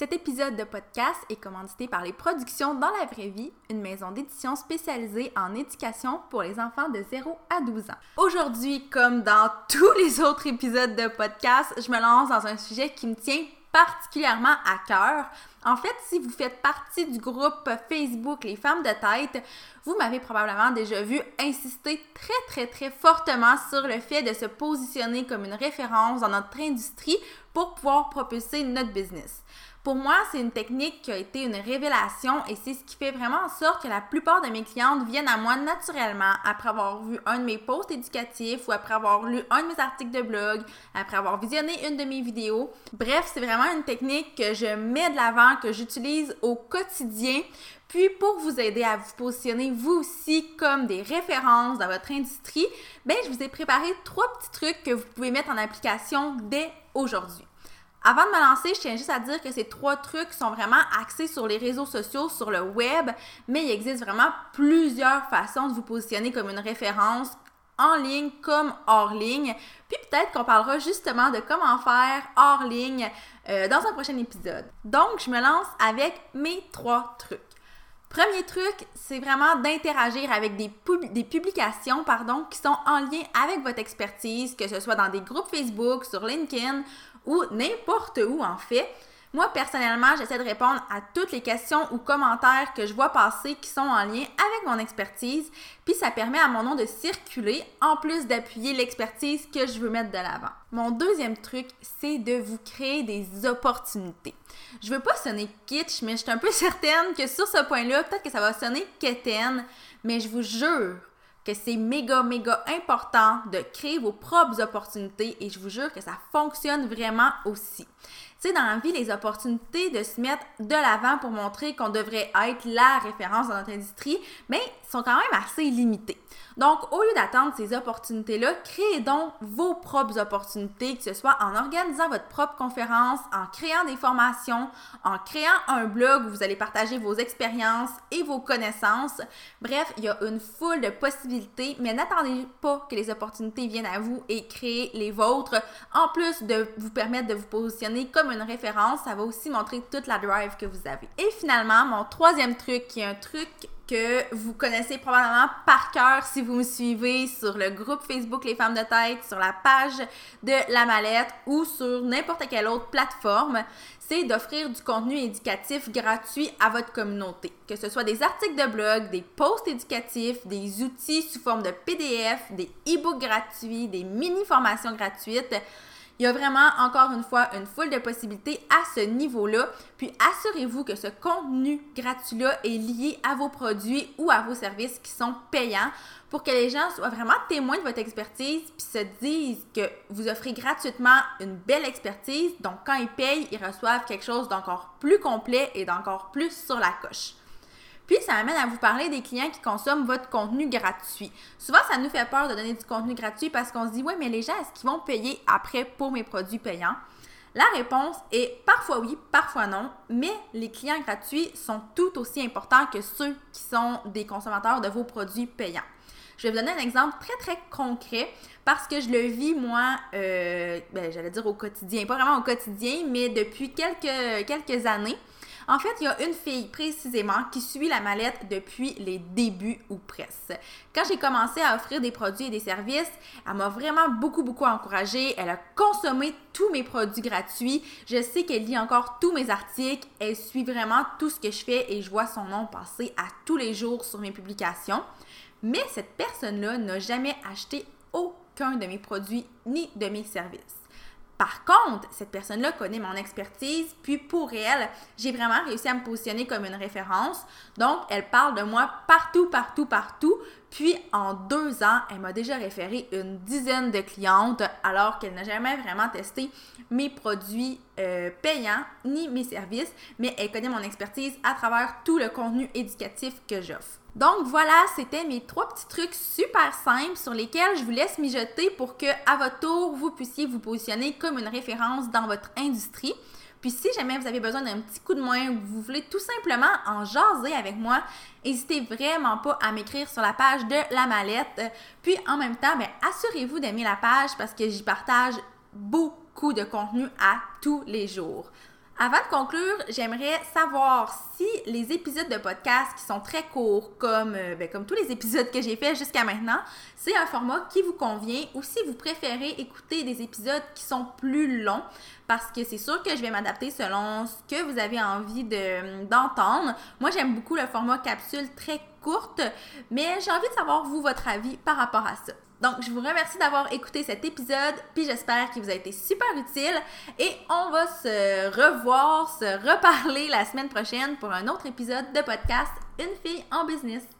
Cet épisode de podcast est commandité par les Productions dans la vraie vie, une maison d'édition spécialisée en éducation pour les enfants de 0 à 12 ans. Aujourd'hui, comme dans tous les autres épisodes de podcast, je me lance dans un sujet qui me tient particulièrement à cœur. En fait, si vous faites partie du groupe Facebook Les Femmes de Tête, vous m'avez probablement déjà vu insister très très très fortement sur le fait de se positionner comme une référence dans notre industrie pour pouvoir propulser notre business. Pour moi, c'est une technique qui a été une révélation et c'est ce qui fait vraiment en sorte que la plupart de mes clientes viennent à moi naturellement après avoir vu un de mes posts éducatifs ou après avoir lu un de mes articles de blog, après avoir visionné une de mes vidéos. Bref, c'est vraiment une technique que je mets de l'avant, que j'utilise au quotidien. Puis pour vous aider à vous positionner vous aussi comme des références dans votre industrie, ben je vous ai préparé trois petits trucs que vous pouvez mettre en application dès aujourd'hui. Avant de me lancer, je tiens juste à dire que ces trois trucs sont vraiment axés sur les réseaux sociaux, sur le web, mais il existe vraiment plusieurs façons de vous positionner comme une référence en ligne comme hors ligne. Puis peut-être qu'on parlera justement de comment faire hors ligne euh, dans un prochain épisode. Donc, je me lance avec mes trois trucs. Premier truc, c'est vraiment d'interagir avec des, publications qui sont en lien avec votre expertise, que ce soit dans des groupes Facebook, sur LinkedIn ou n'importe où en fait. Moi, personnellement, j'essaie de répondre à toutes les questions ou commentaires que je vois passer qui sont en lien avec mon expertise, puis ça permet à mon nom de circuler en plus d'appuyer l'expertise que je veux mettre de l'avant. Mon deuxième truc, c'est de vous créer des opportunités. Je veux pas sonner kitsch, mais je suis un peu certaine que sur ce point-là, peut-être que ça va sonner quétaine, mais je vous jure que c'est méga, méga important de créer vos propres opportunités et je vous jure que ça fonctionne vraiment aussi. Tu sais, dans la vie, les opportunités de se mettre de l'avant pour montrer qu'on devrait être la référence dans notre industrie, mais sont quand même assez limitées. Donc, au lieu d'attendre ces opportunités-là, créez donc vos propres opportunités, que ce soit en organisant votre propre conférence, en créant des formations, en créant un blog où vous allez partager vos expériences et vos connaissances. Bref, il y a une foule de possibilités, mais n'attendez pas que les opportunités viennent à vous et créez les vôtres. En plus de vous permettre de vous positionner comme une référence, ça va aussi montrer toute la drive que vous avez. Et finalement, mon troisième truc, qui est un truc que vous connaissez probablement par cœur si vous me suivez sur le groupe Facebook Les Femmes de Tête, sur la page de La Mallette ou sur n'importe quelle autre plateforme, c'est d'offrir du contenu éducatif gratuit à votre communauté. Que ce soit des articles de blog, des posts éducatifs, des outils sous forme de PDF, des e-books gratuits, des mini-formations gratuites. Il y a vraiment, encore une fois, une foule de possibilités à ce niveau-là. Puis assurez-vous que ce contenu gratuit-là est lié à vos produits ou à vos services qui sont payants pour que les gens soient vraiment témoins de votre expertise puis se disent que vous offrez gratuitement une belle expertise. Donc, quand ils payent, ils reçoivent quelque chose d'encore plus complet et d'encore plus sur la coche. Puis, ça amène à vous parler des clients qui consomment votre contenu gratuit. Souvent, ça nous fait peur de donner du contenu gratuit parce qu'on se dit, oui, mais les gens, est-ce qu'ils vont payer après pour mes produits payants? La réponse est parfois oui, parfois non, mais les clients gratuits sont tout aussi importants que ceux qui sont des consommateurs de vos produits payants. Je vais vous donner un exemple très très concret parce que je le vis moi, euh, ben, j'allais dire au quotidien, pas vraiment au quotidien, mais depuis quelques années. En fait, il y a une fille précisément qui suit la mallette depuis les débuts ou presque. Quand j'ai commencé à offrir des produits et des services, elle m'a vraiment beaucoup, beaucoup encouragée. Elle a consommé tous mes produits gratuits. Je sais qu'elle lit encore tous mes articles. Elle suit vraiment tout ce que je fais et je vois son nom passer à tous les jours sur mes publications. Mais cette personne-là n'a jamais acheté aucun de mes produits ni de mes services. Par contre, cette personne-là connaît mon expertise, puis pour elle, j'ai vraiment réussi à me positionner comme une référence. Donc, elle parle de moi partout, partout, partout. Puis en deux ans, elle m'a déjà référé une dizaine de clientes alors qu'elle n'a jamais vraiment testé mes produits euh, payants ni mes services, mais elle connaît mon expertise à travers tout le contenu éducatif que j'offre. Donc voilà, c'était mes trois petits trucs super simples sur lesquels je vous laisse mijoter pour que à votre tour, vous puissiez vous positionner comme une référence dans votre industrie. Puis si jamais vous avez besoin d'un petit coup de main ou vous voulez tout simplement en jaser avec moi, n'hésitez vraiment pas à m'écrire sur la page de la mallette. Puis en même temps, ben, assurez-vous d'aimer la page parce que j'y partage beaucoup de contenu à tous les jours. Avant de conclure, j'aimerais savoir si les épisodes de podcast qui sont très courts, comme, euh, ben, comme tous les épisodes que j'ai fait jusqu'à maintenant, c'est un format qui vous convient ou si vous préférez écouter des épisodes qui sont plus longs, parce que c'est sûr que je vais m'adapter selon ce que vous avez envie d'entendre. Moi, j'aime beaucoup le format capsule très courte, mais j'ai envie de savoir, vous, votre avis par rapport à ça. Donc, je vous remercie d'avoir écouté cet épisode, puis j'espère qu'il vous a été super utile. Et on va se revoir, se reparler la semaine prochaine pour un autre épisode de podcast Une fille en business.